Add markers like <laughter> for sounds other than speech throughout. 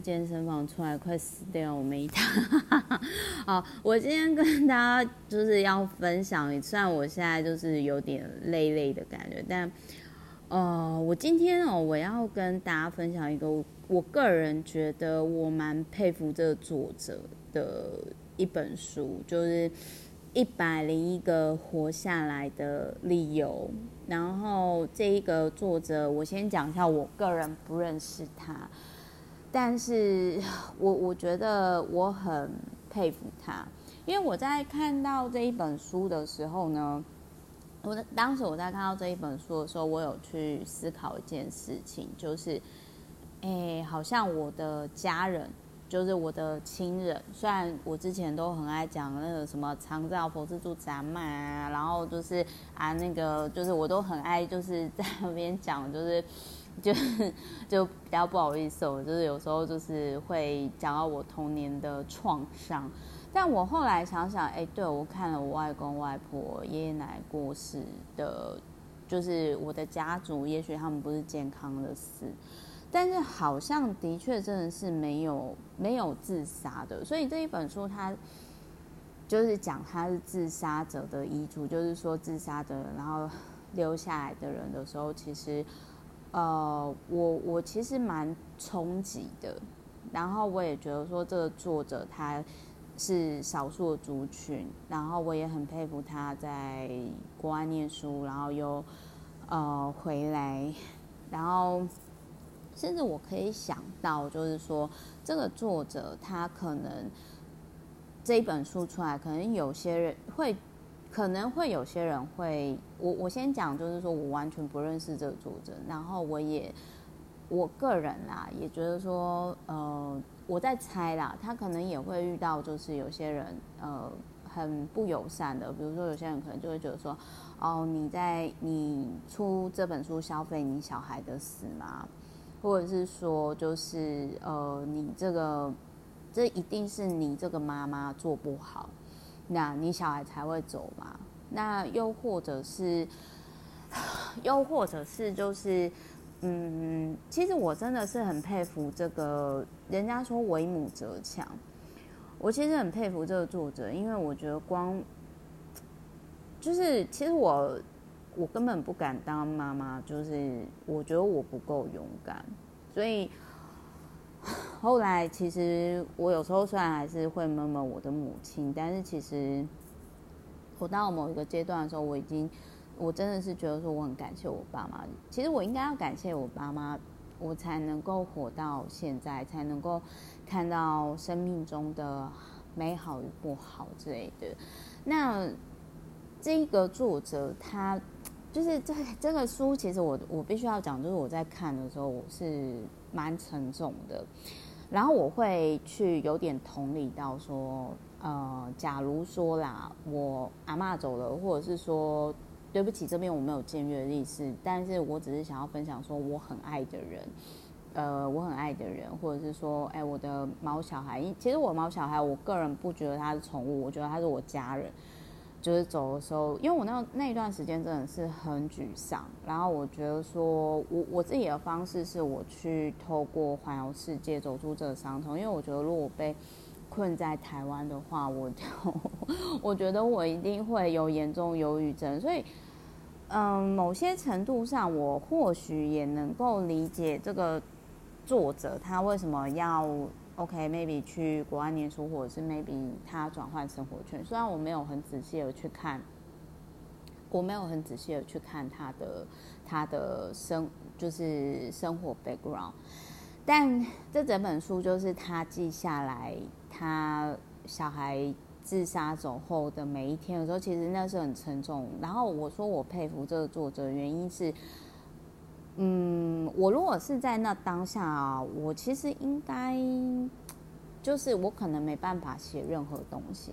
健身房出来快死掉，我没他。<laughs> 好，我今天跟大家就是要分享，虽然我现在就是有点累累的感觉，但呃，我今天哦，我要跟大家分享一个我个人觉得我蛮佩服这个作者的一本书，就是。一百零一个活下来的理由。然后这一个作者，我先讲一下，我个人不认识他，但是我我觉得我很佩服他，因为我在看到这一本书的时候呢，我的当时我在看到这一本书的时候，我有去思考一件事情，就是，哎，好像我的家人。就是我的亲人，虽然我之前都很爱讲那个什么长照佛自助咱们啊，然后就是啊那个就是我都很爱就是在那边讲，就是就是就比较不好意思，我就是有时候就是会讲到我童年的创伤，但我后来想想，哎，对，我看了我外公外婆、爷爷奶奶过世的，就是我的家族，也许他们不是健康的死。但是好像的确真的是没有没有自杀的，所以这一本书它就是讲他是自杀者的遗嘱，就是说自杀的人，然后留下来的人的时候，其实呃，我我其实蛮冲击的，然后我也觉得说这个作者他是少数的族群，然后我也很佩服他在国外念书，然后又呃回来，然后。甚至我可以想到，就是说，这个作者他可能这一本书出来，可能有些人会，可能会有些人会，我我先讲，就是说我完全不认识这个作者，然后我也我个人啦，也觉得说，呃，我在猜啦，他可能也会遇到，就是有些人呃很不友善的，比如说有些人可能就会觉得说，哦，你在你出这本书消费你小孩的死吗？或者是说，就是呃，你这个，这一定是你这个妈妈做不好，那你小孩才会走嘛？那又或者是，又或者是就是，嗯，其实我真的是很佩服这个，人家说为母则强，我其实很佩服这个作者，因为我觉得光，就是其实我。我根本不敢当妈妈，就是我觉得我不够勇敢，所以 <laughs> 后来其实我有时候虽然还是会闷闷我的母亲，但是其实我到某一个阶段的时候，我已经我真的是觉得说我很感谢我爸妈。其实我应该要感谢我爸妈，我才能够活到现在，才能够看到生命中的美好与不好之类的。那这个作者他。就是这 <laughs> 这个书，其实我我必须要讲，就是我在看的时候，我是蛮沉重的，然后我会去有点同理到说，呃，假如说啦，我阿嬷走了，或者是说，对不起，这边我没有僭越的意思，但是我只是想要分享说，我很爱的人，呃，我很爱的人，或者是说，哎，我的猫小孩，其实我猫小孩，我个人不觉得他是宠物，我觉得他是我家人。就是走的时候，因为我那那一段时间真的是很沮丧，然后我觉得说我我自己的方式是我去透过环游世界走出这个伤痛，因为我觉得如果我被困在台湾的话，我就 <laughs> 我觉得我一定会有严重忧郁症，所以嗯，某些程度上我或许也能够理解这个作者他为什么要。OK，maybe、去国外念书，或者是 maybe 他转换生活圈。虽然我没有很仔细的去看，我没有很仔细的去看他的他的生就是生活 background，但这整本书就是他记下来他小孩自杀走后的每一天的时候，其实那是很沉重。然后我说我佩服这个作者，原因是。嗯，我如果是在那当下啊，我其实应该就是我可能没办法写任何东西，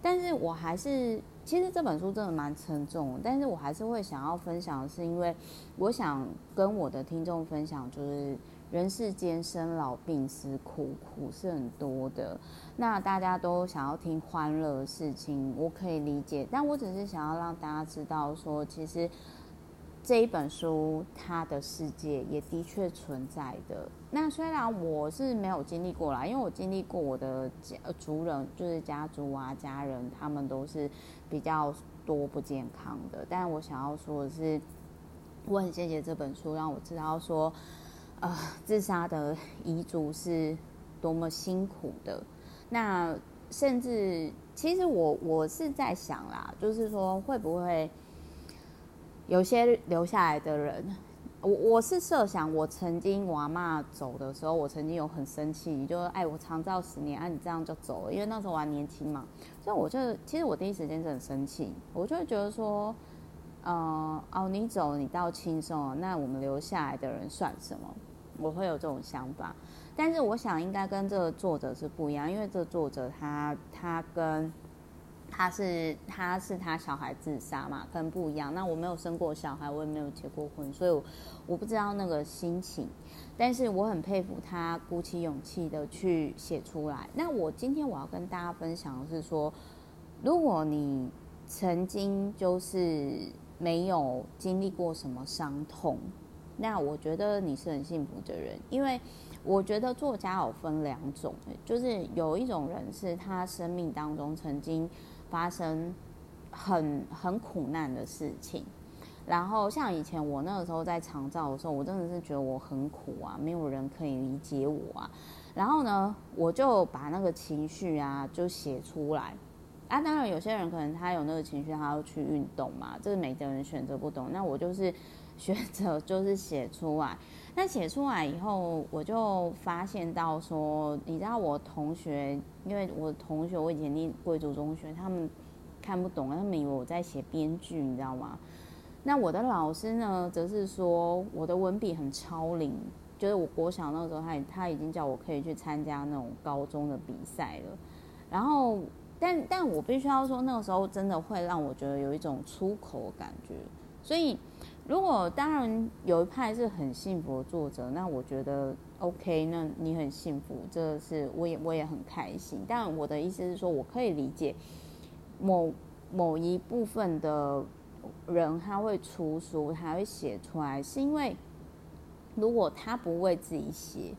但是我还是其实这本书真的蛮沉重，但是我还是会想要分享是，因为我想跟我的听众分享，就是人世间生老病死苦苦是很多的，那大家都想要听欢乐的事情，我可以理解，但我只是想要让大家知道说，其实。这一本书它的世界也的确存在的。那虽然我是没有经历过啦，因为我经历过我的家族人，就是家族啊家人，他们都是比较多不健康的。但我想要说的是，我很谢谢这本书，让我知道说，呃，自杀的遗族是多么辛苦的。那甚至，其实我我是在想啦，就是说会不会有些留下来的人，我我是设想，我曾经我阿嬷走的时候，我曾经有很生气，你就哎，我长照十年，啊，你这样就走了，因为那时候我还年轻嘛，所以我就其实我第一时间是很生气，我就会觉得说，呃，哦，你走，你到轻松，那我们留下来的人算什么？我会有这种想法。但是我想应该跟这个作者是不一样，因为这个作者他他跟他是他是他小孩自杀嘛，跟不一样。那我没有生过小孩，我也没有结过婚，所以我我不知道那个心情。但是我很佩服他鼓起勇气的去写出来。那我今天我要跟大家分享的是说，如果你曾经就是没有经历过什么伤痛，那我觉得你是很幸福的人，因为。我觉得作家有分两种，就是有一种人是他生命当中曾经发生很很苦难的事情，然后像以前我那个时候在长照的时候，我真的是觉得我很苦啊，没有人可以理解我啊，然后呢，我就把那个情绪啊就写出来啊。当然有些人可能他有那个情绪，他要去运动嘛，这个每个人选择不同。那我就是选择就是写出来。<laughs> 那写出来以后，我就发现到说，你知道我同学，因为我同学我以前念贵族中学，他们看不懂，他们以为我在写编剧，你知道吗？那我的老师呢，则是说我的文笔很超龄，就是我国小那时候，他他已经叫我可以去参加那种高中的比赛了。然后，但但我必须要说，那个时候真的会让我觉得有一种出口的感觉，所以。如果当然有一派是很幸福的作者，那我觉得 OK，那你很幸福，这是我也我也很开心。但我的意思是说，我可以理解某某一部分的人他会出书，他会写出来，是因为如果他不为自己写，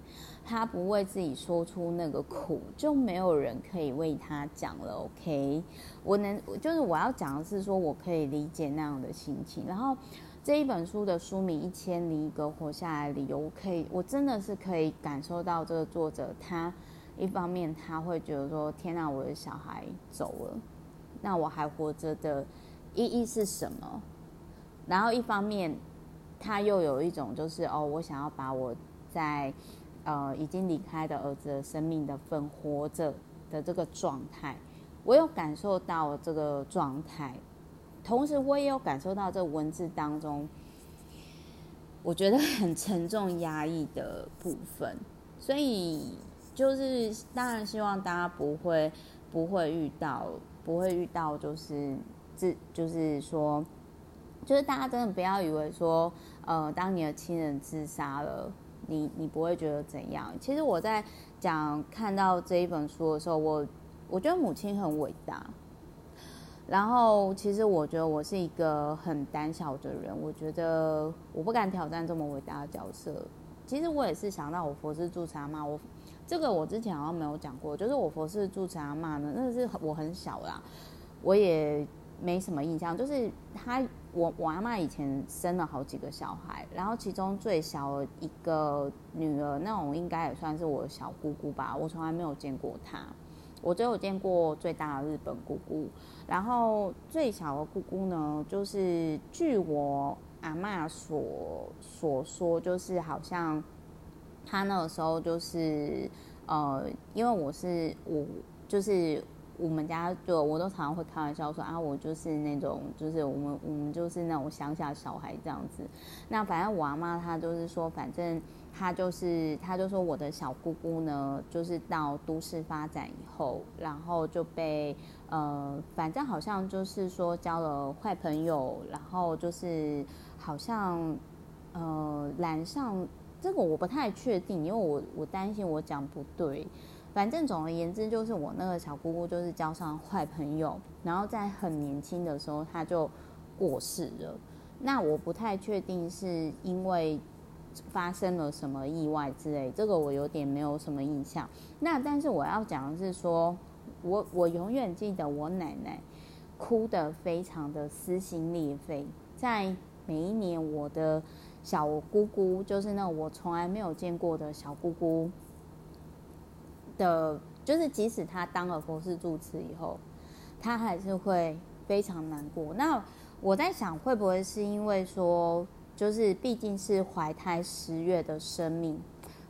他不为自己说出那个苦，就没有人可以为他讲了。OK，我能就是我要讲的是说，我可以理解那样的心情，然后。这一本书的书名《一千零一个活下来的理由》，我可以，我真的是可以感受到这个作者，他一方面他会觉得说：“天哪，我的小孩走了，那我还活着的意义是什么？”然后一方面他又有一种就是哦，我想要把我在呃已经离开的儿子的生命的份活着的这个状态，我有感受到这个状态。同时，我也有感受到这文字当中，我觉得很沉重、压抑的部分。所以，就是当然希望大家不会不会遇到，不会遇到，就是自就是说，就是大家真的不要以为说，呃，当你的亲人自杀了，你你不会觉得怎样。其实我在讲看到这一本书的时候，我我觉得母亲很伟大。然后，其实我觉得我是一个很胆小的人，我觉得我不敢挑战这么伟大的角色。其实我也是想到我佛事住持阿嬷，我这个我之前好像没有讲过，就是我佛事住持阿嬷呢，那是我很小啦，我也没什么印象。就是他，我我阿嬷以前生了好几个小孩，然后其中最小一个女儿，那种应该也算是我的小姑姑吧，我从来没有见过她。我只有见过最大的日本姑姑，然后最小的姑姑呢，就是据我阿妈所所说，就是好像她那个时候就是呃，因为我是我就是我们家就我都常常会开玩笑说啊，我就是那种就是我们我们就是那种乡下小孩这样子。那反正我阿妈她就是说，反正。他就是，他就说我的小姑姑呢，就是到都市发展以后，然后就被呃，反正好像就是说交了坏朋友，然后就是好像呃染上这个我不太确定，因为我我担心我讲不对。反正总而言之，就是我那个小姑姑就是交上坏朋友，然后在很年轻的时候他就过世了。那我不太确定是因为发生了什么意外之类，这个我有点没有什么印象。那但是我要讲的是说，我我永远记得我奶奶哭得非常的撕心裂肺，在每一年我的小姑姑，就是那我从来没有见过的小姑姑的，就是即使她当了佛事住持以后，她还是会非常难过。那我在想，会不会是因为说，就是毕竟是怀胎十月的生命，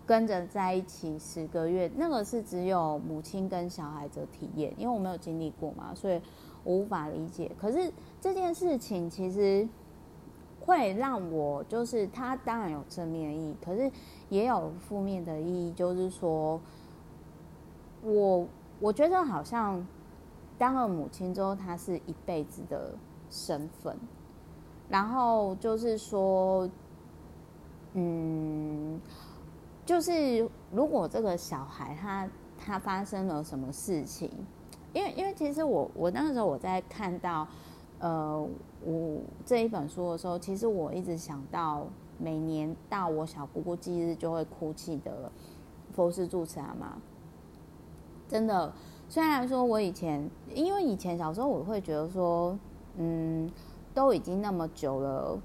跟着在一起十个月，那个是只有母亲跟小孩的体验，因为我没有经历过嘛，所以我无法理解。可是这件事情其实会让我，就是它当然有正面意义，可是也有负面的意义，就是说，我我觉得好像当了母亲之后，她是一辈子的。身份，然后就是说，嗯，就是如果这个小孩他他发生了什么事情，因为因为其实我我那个时候我在看到呃我这一本书的时候，其实我一直想到每年到我小姑姑忌日就会哭泣的佛事住持阿妈，真的，虽然说我以前因为以前小时候我会觉得说。嗯，都已经那么久了，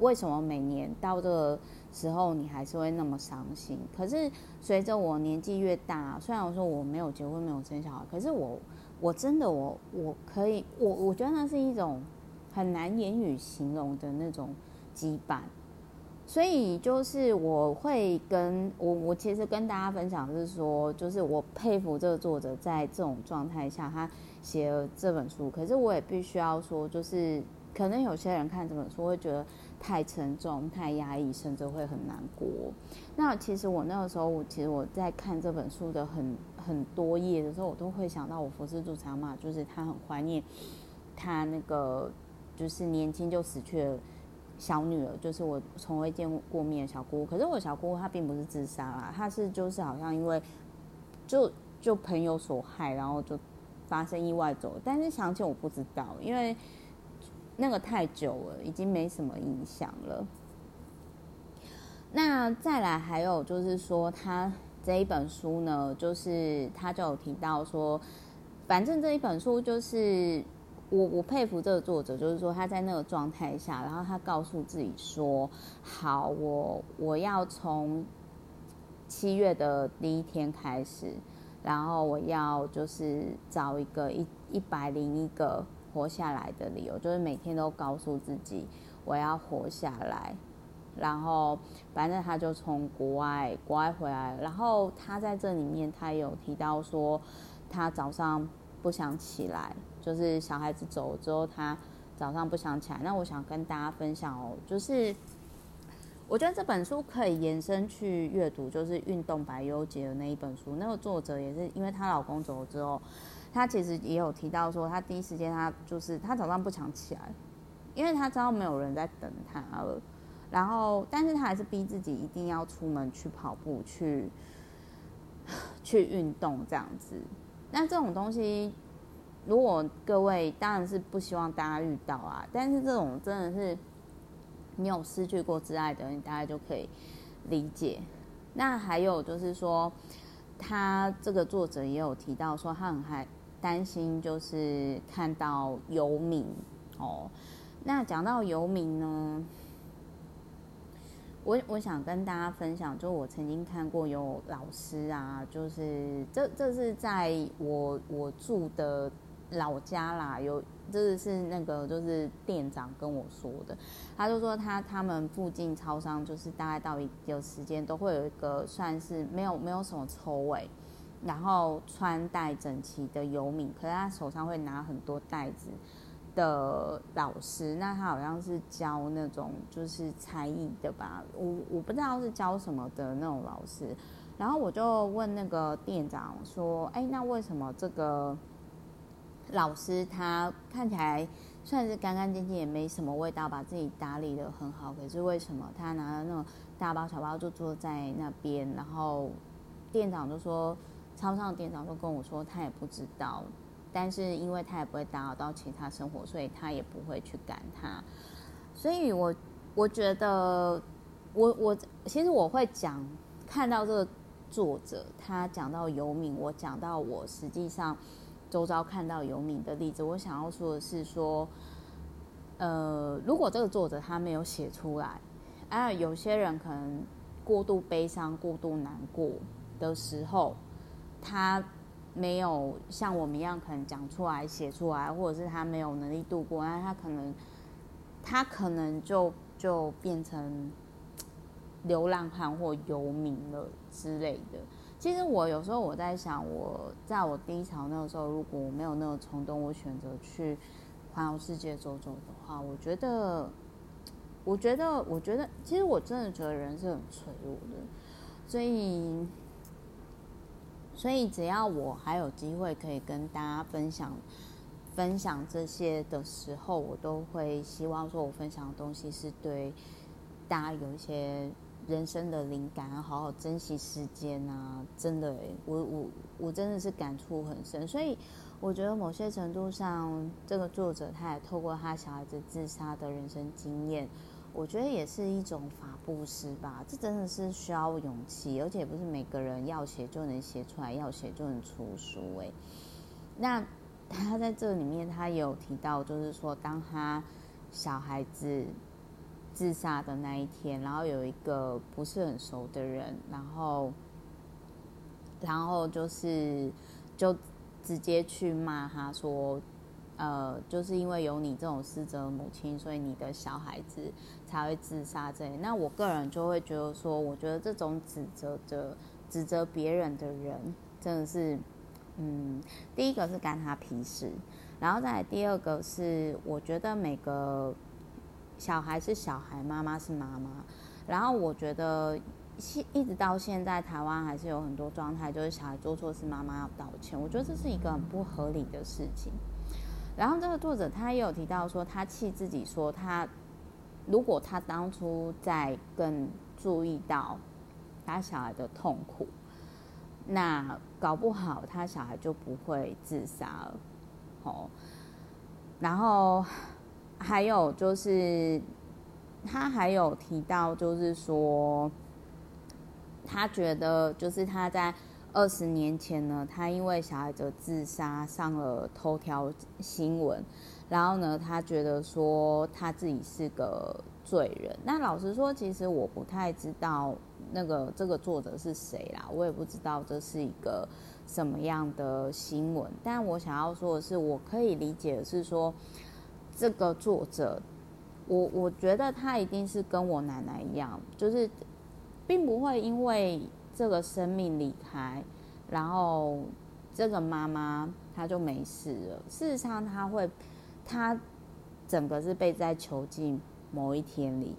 为什么每年到这个时候你还是会那么伤心？可是随着我年纪越大，虽然我说我没有结婚，没有生小孩，可是我我真的我我可以，我我觉得那是一种很难言语形容的那种羁绊。所以就是我会跟我我其实跟大家分享是说，就是我佩服这个作者在这种状态下他写了这本书。可是我也必须要说，就是可能有些人看这本书会觉得太沉重、太压抑，甚至会很难过。那其实我那个时候，其实我在看这本书的很很多页的时候，我都会想到我佛事住持嘛，就是他很怀念他那个就是年轻就死去了。小女儿就是我从未见过面的小姑姑，可是我小姑姑她并不是自杀啦，她是就是好像因为就就朋友所害，然后就发生意外走。但是详情我不知道，因为那个太久了，已经没什么印象了。那再来还有就是说，他这一本书呢，就是他就有提到说，反正这一本书就是。我我佩服这个作者，就是说他在那个状态下，然后他告诉自己说：“好，我我要从七月的第一天开始，然后我要就是找一个一一百零一个活下来的理由，就是每天都告诉自己我要活下来。然后反正他就从国外国外回来，然后他在这里面他有提到说，他早上不想起来。”就是小孩子走了之后，他早上不想起来。那我想跟大家分享哦，就是我觉得这本书可以延伸去阅读，就是《运动百忧解》的那一本书。那个作者也是因为她老公走了之后，她其实也有提到说，她第一时间她就是她早上不想起来，因为她知道没有人在等她了。然后，但是她还是逼自己一定要出门去跑步，去去运动这样子。那这种东西。如果各位当然是不希望大家遇到啊，但是这种真的是你有失去过挚爱的人，大家就可以理解。那还有就是说，他这个作者也有提到说，他很害担心，就是看到游民哦。那讲到游民呢，我我想跟大家分享，就我曾经看过有老师啊，就是这这是在我我住的。老家啦，有就是是那个就是店长跟我说的，他就说他他们附近超商就是大概到一有时间都会有一个算是没有没有什么臭味，然后穿戴整齐的游民，可是他手上会拿很多袋子的老师，那他好像是教那种就是才艺的吧，我我不知道是教什么的那种老师，然后我就问那个店长说，哎，那为什么这个？老师他看起来算是干干净净，也没什么味道，把自己打理得很好。可是为什么他拿了那种大包小包就坐在那边？然后店长就说，超上店长就跟我说，他也不知道。但是因为他也不会打扰到其他生活，所以他也不会去赶他。所以我我觉得我我其实我会讲看到这个作者他讲到游民，我讲到我实际上周遭看到游民的例子，我想要说的是说，呃，如果这个作者他没有写出来，啊，有些人可能过度悲伤、过度难过的时候，他。没有像我们一样可能讲出来、写出来，或者是他没有能力度过，那他可能，他可能就就变成流浪汉或游民了之类的。其实我有时候我在想，我在我低潮那个时候，如果我没有那个冲动，我选择去环游世界走走的话，我觉得，我觉得，我觉得，其实我真的觉得人是很脆弱的，所以。所以，只要我还有机会可以跟大家分享、分享这些的时候，我都会希望说，我分享的东西是对大家有一些人生的灵感，好好珍惜时间啊！真的，我我我真的是感触很深。所以，我觉得某些程度上，这个作者他也透过他小孩子自杀的人生经验。我觉得也是一种法布施吧，这真的是需要勇气，而且不是每个人要写就能写出来，要写就能出书诶。那他在这里面，他有提到，就是说，当他小孩子自杀的那一天，然后有一个不是很熟的人，然后，然后就是就直接去骂他说。呃，就是因为有你这种失责母亲，所以你的小孩子才会自杀。这，那我个人就会觉得说，我觉得这种指责的、指责别人的人，真的是，嗯，第一个是干他屁事，然后再第二个是，我觉得每个小孩是小孩，妈妈是妈妈，然后我觉得现一直到现在，台湾还是有很多状态，就是小孩做错事，妈妈要道歉，我觉得这是一个很不合理的事情。然后这个作者他也有提到说，他气自己说他，如果他当初在更注意到他小孩的痛苦，那搞不好他小孩就不会自杀了。哦，然后还有就是他还有提到，就是说他觉得就是他在。二十年前呢，他因为小孩子自杀上了头条新闻，然后呢，他觉得说他自己是个罪人。那老实说，其实我不太知道那个这个作者是谁啦，我也不知道这是一个什么样的新闻。但我想要说的是，我可以理解的是说，这个作者，我我觉得他一定是跟我奶奶一样，就是并不会因为。这个生命离开，然后这个妈妈她就没事了。事实上，她会，她整个是被在囚禁某一天里，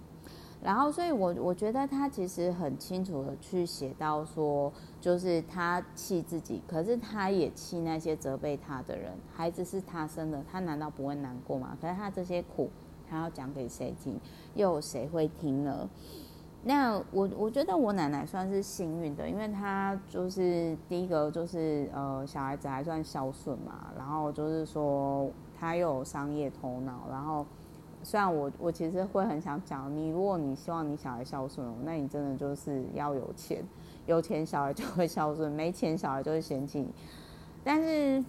然后，所以我我觉得他其实很清楚的去写到说，就是他气自己，可是他也气那些责备他的人。孩子是他生的，他难道不会难过吗？可是他这些苦，他要讲给谁听？又有谁会听呢？那我我觉得我奶奶算是幸运的，因为她就是第一个就是呃小孩子还算孝顺嘛，然后就是说她又有商业头脑，然后虽然我我其实会很想讲你，如果你希望你小孩孝顺，那你真的就是要有钱，有钱小孩就会孝顺，没钱小孩就会嫌弃你。但是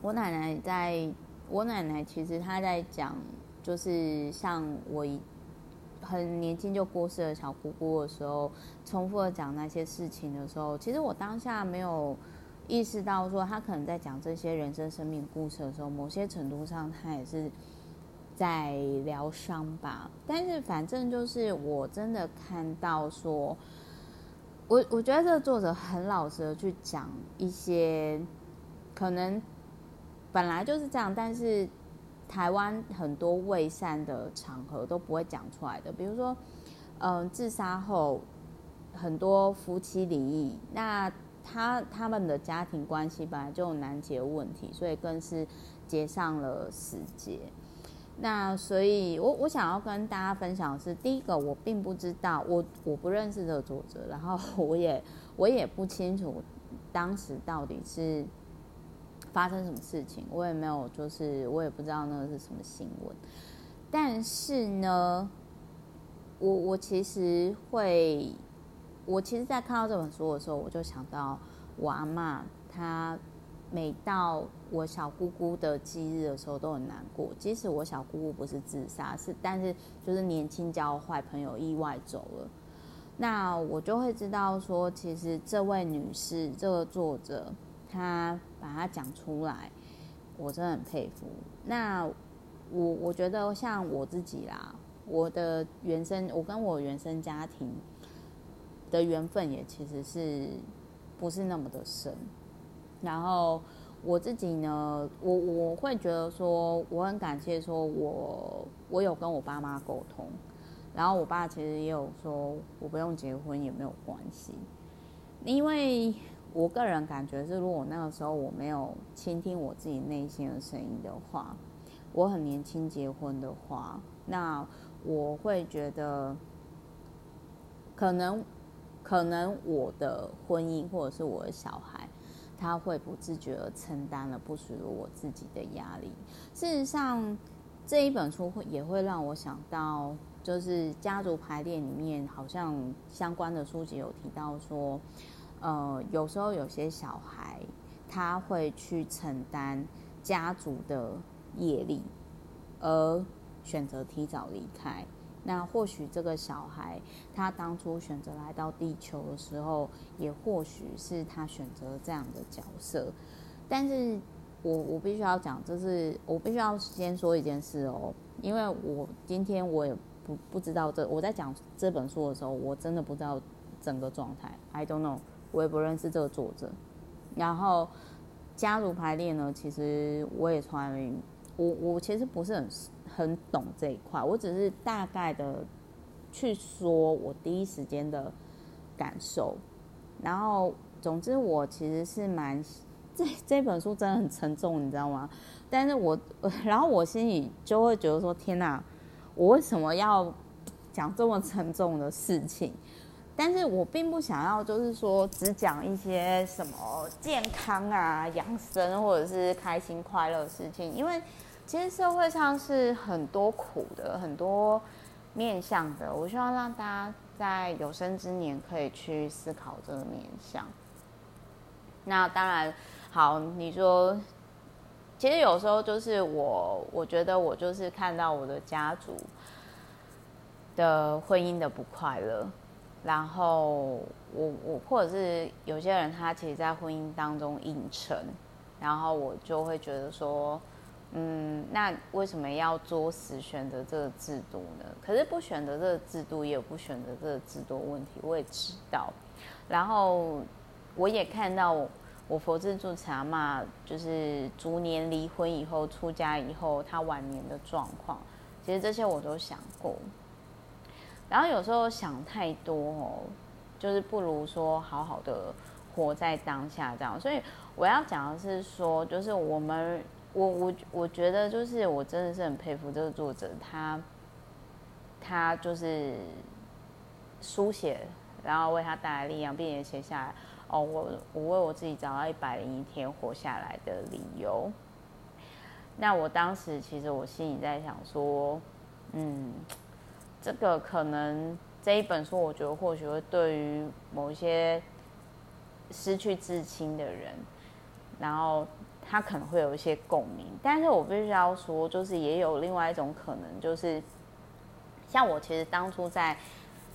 我奶奶在，我奶奶其实她在讲，就是像我一。很年轻就过世的小姑姑的时候，重复的讲那些事情的时候，其实我当下没有意识到说，他可能在讲这些人生生命故事的时候，某些程度上他也是在疗伤吧。但是反正就是我真的看到说，我我觉得这个作者很老实的去讲一些可能本来就是这样，但是。台湾很多未善的场合都不会讲出来的，比如说，嗯，自杀后很多夫妻离异，那他他们的家庭关系本来就难解问题，所以更是结上了死结。那所以我我想要跟大家分享的是，第一个我并不知道，我我不认识这个作者，然后 <laughs> 我也我也不清楚当时到底是。发生什么事情，我也没有，就是我也不知道那个是什么新闻。但是呢，我我其实会，我其实，在看到这本书的时候，我就想到我阿嬷，她每到我小姑姑的忌日的时候都很难过。即使我小姑姑不是自杀，是但是就是年轻交坏朋友意外走了，那我就会知道说，其实这位女士这个作者，她把它讲出来，我真的很佩服。那。我我觉得像我自己啦，我的原生，我跟我原生家庭的缘分也其实是不是那么的深。然后我自己呢，我我会觉得说，我很感谢说我我有跟我爸妈沟通，然后我爸其实也有说我不用结婚也没有关系，因为我个人感觉是，如果那个时候我没有倾听我自己内心的声音的话。我很年轻结婚的话，那我会觉得，可能，可能我的婚姻或者是我的小孩，他会不自觉地承担了不属于我自己的压力。事实上，这一本书会也会让我想到，就是家族排列里面好像相关的书籍有提到说，呃，有时候有些小孩他会去承担家族的。业力，而选择提早离开。那或许这个小孩，他当初选择来到地球的时候，也或许是他选择这样的角色。但是我我必须要讲，就是我必须要先说一件事哦，因为我今天我也不不知道这我在讲这本书的时候，我真的不知道整个状态，I don't know，我也不认识这个作者。然后家族排列呢，其实我也从来没。我我其实不是很很懂这一块，我只是大概的去说我第一时间的感受，然后总之我其实是蛮 <laughs> 这这本书真的很沉重，你知道吗？但是我 <laughs> 然后我心里就会觉得说天哪，我为什么要讲这么沉重的事情？但是我并不想要就是说只讲一些什么健康啊、养生或者是开心快乐的事情，因为。其实社会上是很多苦的，很多面向的。我希望让大家在有生之年可以去思考这个面向。那当然，好，你说，其实有时候就是我，我觉得我就是看到我的家族的婚姻的不快乐，然后我我或者是有些人他其实，在婚姻当中硬撑，然后我就会觉得说。嗯，那为什么要作死选择这个制度呢？可是不选择这个制度，也有不选择这个制度问题，我也知道。然后我也看到我佛自助茶嘛，就是逐年离婚以后出家以后，他晚年的状况，其实这些我都想过。然后有时候想太多哦，就是不如说好好的活在当下这样。所以我要讲的是说，就是我们。我我我觉得就是我真的是很佩服这个作者，他他就是书写，然后为他带来力量，并且写下来。哦，我我为我自己找到一百零一天活下来的理由。那我当时其实我心里在想说，嗯，这个可能这一本书，我觉得或许会对于某一些失去至亲的人，然后。他可能会有一些共鸣，但是我必须要说，就是也有另外一种可能，就是像我其实当初在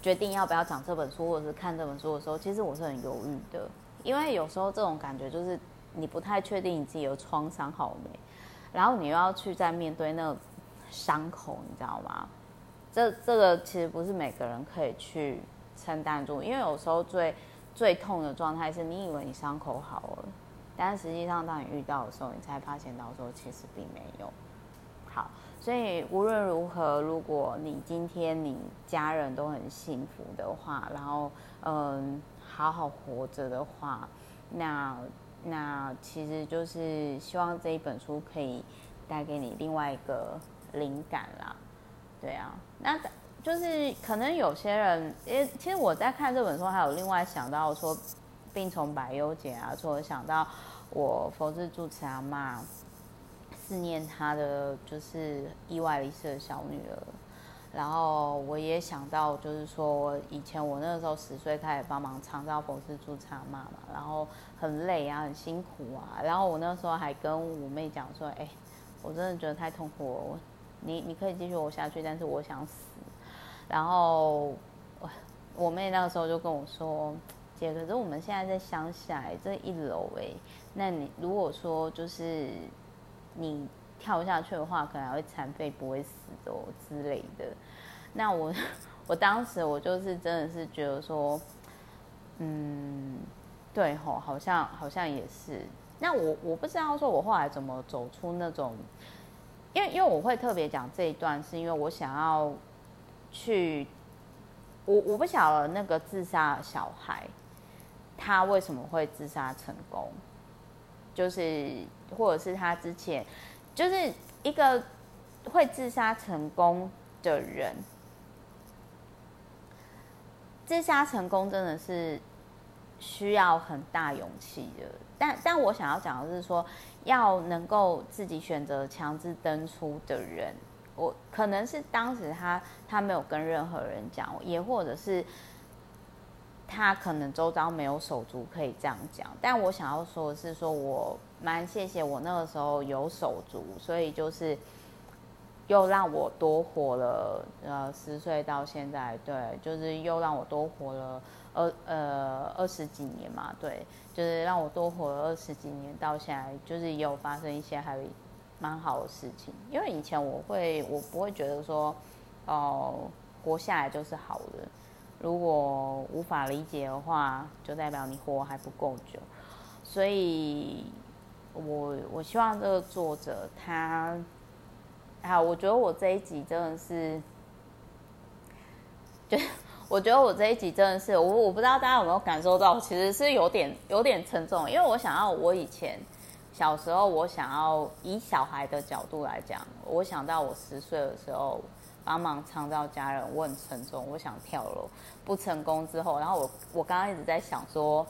决定要不要讲这本书或者是看这本书的时候，其实我是很犹豫的，因为有时候这种感觉就是你不太确定你自己有创伤好没，然后你又要去再面对那个伤口，你知道吗？这这个其实不是每个人可以去承担住，因为有时候最最痛的状态是你以为你伤口好了。但实际上，当你遇到的时候，你才发现到说其实并没有。好，所以无论如何，如果你今天你家人都很幸福的话，然后嗯好好活着的话，那那其实就是希望这一本书可以带给你另外一个灵感啦。对啊，那就是可能有些人，诶，其实我在看这本书，还有另外想到说。病从百忧解啊，除了想到我佛自住持阿嬷思念他的就是意外离世的小女儿。然后我也想到，就是说我，以前我那个时候十岁开始帮忙长照佛事助产妈嘛，然后很累啊，很辛苦啊。然后我那时候还跟我妹讲说，哎，我真的觉得太痛苦了，我你你可以继续活下去，但是我想死。然后我妹那个时候就跟我说，姐，可是我们现在在乡下，这一楼哎，那你如果说就是你。跳下去的话，可能还会残废，不会死的哦之类的。那我，<laughs> 我当时我就是真的是觉得说，嗯，对吼，好像好像也是。那我我不知道说，我后来怎么走出那种，因为因为我会特别讲这一段，是因为我想要去，我我不晓得那个自杀小孩，他为什么会自杀成功，就是或者是他之前。就是一个会自杀成功的人，自杀成功真的是需要很大勇气的。但但我想要讲的是说，要能够自己选择强制登出的人，我可能是当时他他没有跟任何人讲，也或者是他可能周遭没有手足可以这样讲。但我想要说的是，说我。蛮谢谢我那个时候有手足，所以就是又让我多活了呃十岁到现在，对，就是又让我多活了二呃二十几年嘛，对，就是让我多活了二十几年到现在，就是也有发生一些还蛮好的事情。因为以前我会我不会觉得说哦、活下来就是好的，如果无法理解的话，就代表你活还不够久，所以。我我希望这个作者他，好，我觉得我这一集真的是，就我觉得我这一集真的是，我我不知道大家有没有感受到，其实是有点有点沉重，因为我想要我以前小时候，我想要以小孩的角度来讲，我想到我十岁的时候帮忙长照家人，我很沉重，我想跳楼，不成功之后，然后我我刚刚一直在想说。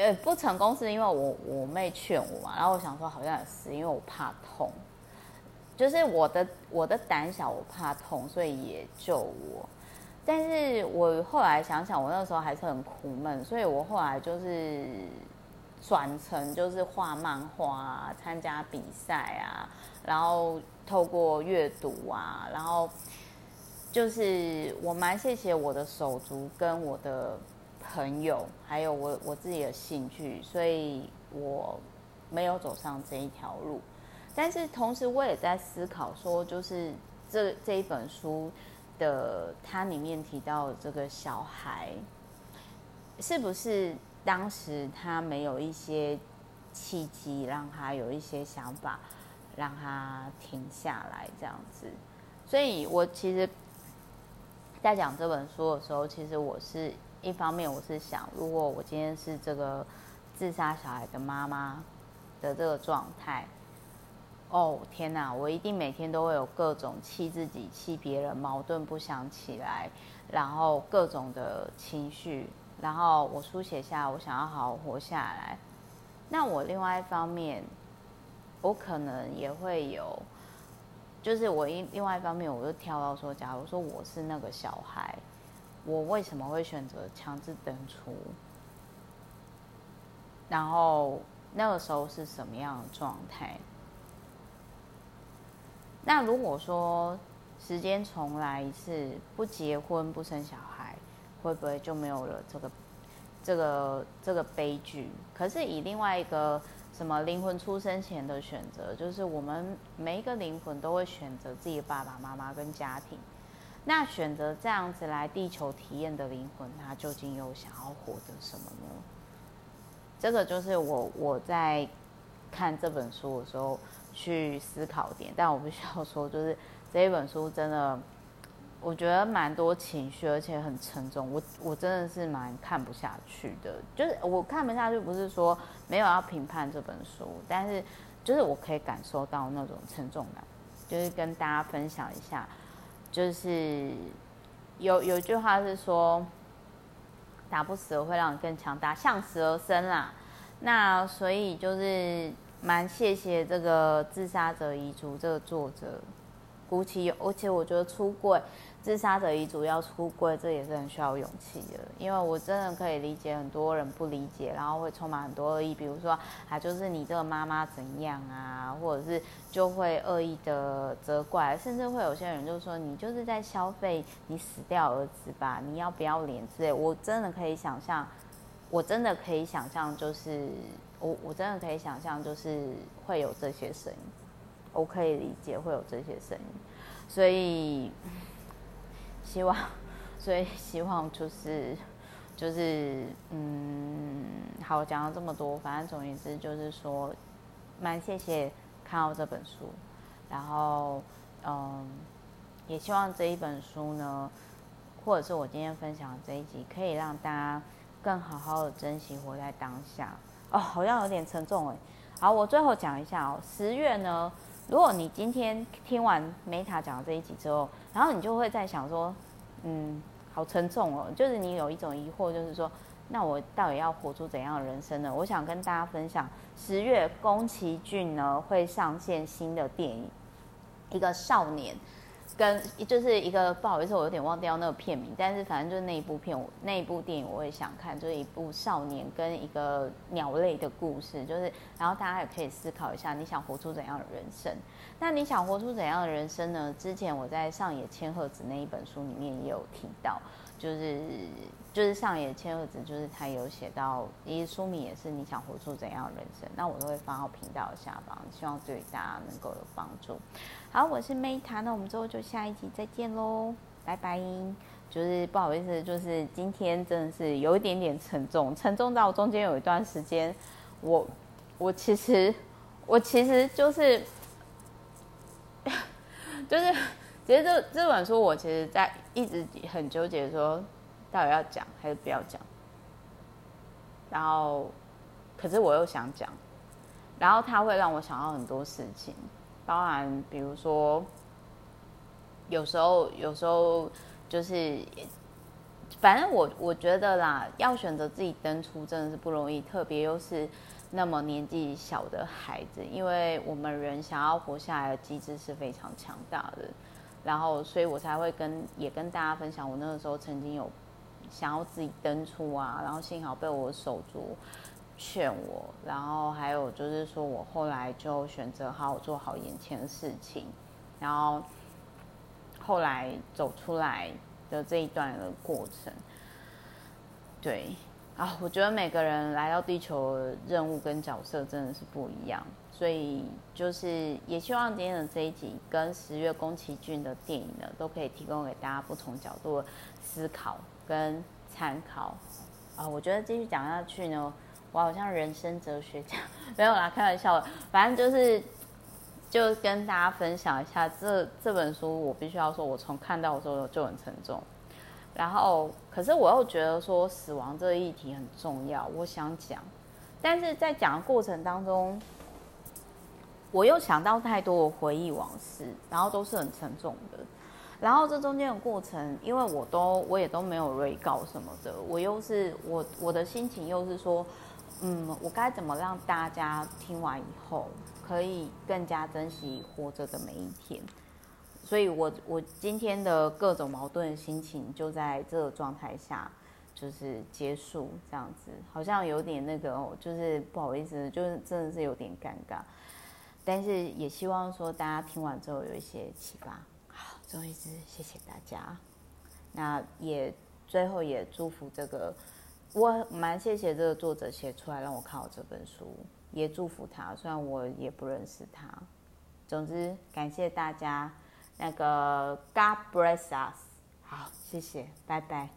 呃，不成功是因为我我妹劝我嘛，然后我想说好像也是因为我怕痛，就是我的我的胆小，我怕痛，所以也救我。但是我后来想想，我那时候还是很苦闷，所以我后来就是转成就是画漫画啊，参加比赛啊，然后透过阅读啊，然后就是我蛮谢谢我的手足跟我的。朋友，还有我我自己的兴趣，所以我没有走上这一条路。但是同时，我也在思考说，就是这这一本书的它里面提到这个小孩，是不是当时他没有一些契机，让他有一些想法，让他停下来这样子？所以我其实，在讲这本书的时候，其实我是。一方面，我是想，如果我今天是这个自杀小孩的妈妈的这个状态，哦天哪，我一定每天都会有各种气自己、气别人、矛盾不想起来，然后各种的情绪，然后我书写下，我想要好好活下来。那我另外一方面，我可能也会有，就是我一另外一方面，我就跳到说，假如说我是那个小孩。我为什么会选择强制登出？然后那个时候是什么样的状态？那如果说时间重来一次，不结婚不生小孩，会不会就没有了这个这个这个悲剧？可是以另外一个什么灵魂出生前的选择，就是我们每一个灵魂都会选择自己的爸爸妈妈跟家庭。那选择这样子来地球体验的灵魂，他究竟又想要获得什么呢？这个就是我我在看这本书的时候去思考点。但我必须要说，就是这一本书真的，我觉得蛮多情绪，而且很沉重。我我真的是蛮看不下去的。就是我看不下去，不是说没有要评判这本书，但是就是我可以感受到那种沉重感，就是跟大家分享一下。就是有有一句话是说，打不死的会让你更强大，向死而生啦。那所以就是蛮谢谢这个自杀者遗族这个作者，鼓起勇，而且我觉得出柜。自杀者遗嘱要出柜，这也是很需要勇气的。因为我真的可以理解很多人不理解，然后会充满很多恶意，比如说啊，就是你这个妈妈怎样啊，或者是就会恶意的责怪，甚至会有些人就说你就是在消费你死掉儿子吧，你要不要脸之类。我真的可以想象，我真的可以想象，就是我我真的可以想象，就是会有这些声音，我可以理解会有这些声音，所以。希望，所以希望就是，就是，嗯，好，讲了这么多，反正总而言之就是说，蛮谢谢看到这本书，然后，嗯，也希望这一本书呢，或者是我今天分享的这一集，可以让大家更好好的珍惜活在当下。哦，好像有点沉重哎。好，我最后讲一下哦，十月呢。如果你今天听完 Meta 讲的这一集之后，然后你就会在想说，嗯，好沉重哦，就是你有一种疑惑，就是说，那我到底要活出怎样的人生呢？我想跟大家分享，十月宫崎骏呢会上线新的电影，一个少年。跟就是一个不好意思，我有点忘掉那个片名，但是反正就是那一部片，那一部电影我也想看，就是一部少年跟一个鸟类的故事，就是然后大家也可以思考一下，你想活出怎样的人生？那你想活出怎样的人生呢？之前我在上野千鹤子那一本书里面也有提到。就是就是上野千鹤子，就是他有写到，一书名也是你想活出怎样的人生，那我都会放到频道下方，希望对大家能够有帮助。好，我是 Meta，那我们之后就下一集再见喽，拜拜。就是不好意思，就是今天真的是有一点点沉重，沉重到中间有一段时间，我我其实我其实就是 <laughs> 就是。其实这这本书，我其实在一直很纠结，说到底要讲还是不要讲。然后，可是我又想讲，然后它会让我想到很多事情，包含比如说，有时候有时候就是，反正我我觉得啦，要选择自己登出真的是不容易，特别又是那么年纪小的孩子，因为我们人想要活下来的机制是非常强大的。然后，所以我才会跟也跟大家分享，我那个时候曾经有想要自己登出啊，然后幸好被我手足劝我，然后还有就是说我后来就选择好好做好眼前的事情，然后后来走出来的这一段的过程，对啊，我觉得每个人来到地球的任务跟角色真的是不一样。所以就是也希望今天的这一集跟十月宫崎骏的电影呢，都可以提供给大家不同角度的思考跟参考啊。我觉得继续讲下去呢，我好像人生哲学家，没有啦，开玩笑的。反正就是就跟大家分享一下这这本书，我必须要说，我从看到的时候就很沉重。然后，可是我又觉得说死亡这个议题很重要，我想讲，但是在讲的过程当中。我又想到太多的回忆往事，然后都是很沉重的。然后这中间的过程，因为我都我也都没有预告什么的，我又是我我的心情又是说，嗯，我该怎么让大家听完以后可以更加珍惜活着的每一天？所以我我今天的各种矛盾心情就在这个状态下就是结束，这样子好像有点那个哦，就是不好意思，就是真的是有点尴尬。但是也希望说大家听完之后有一些启发。好，最后一次谢谢大家。那也最后也祝福这个，我蛮谢谢这个作者写出来让我看好这本书，也祝福他，虽然我也不认识他。总之感谢大家，那个 God bless us。好，谢谢，拜拜。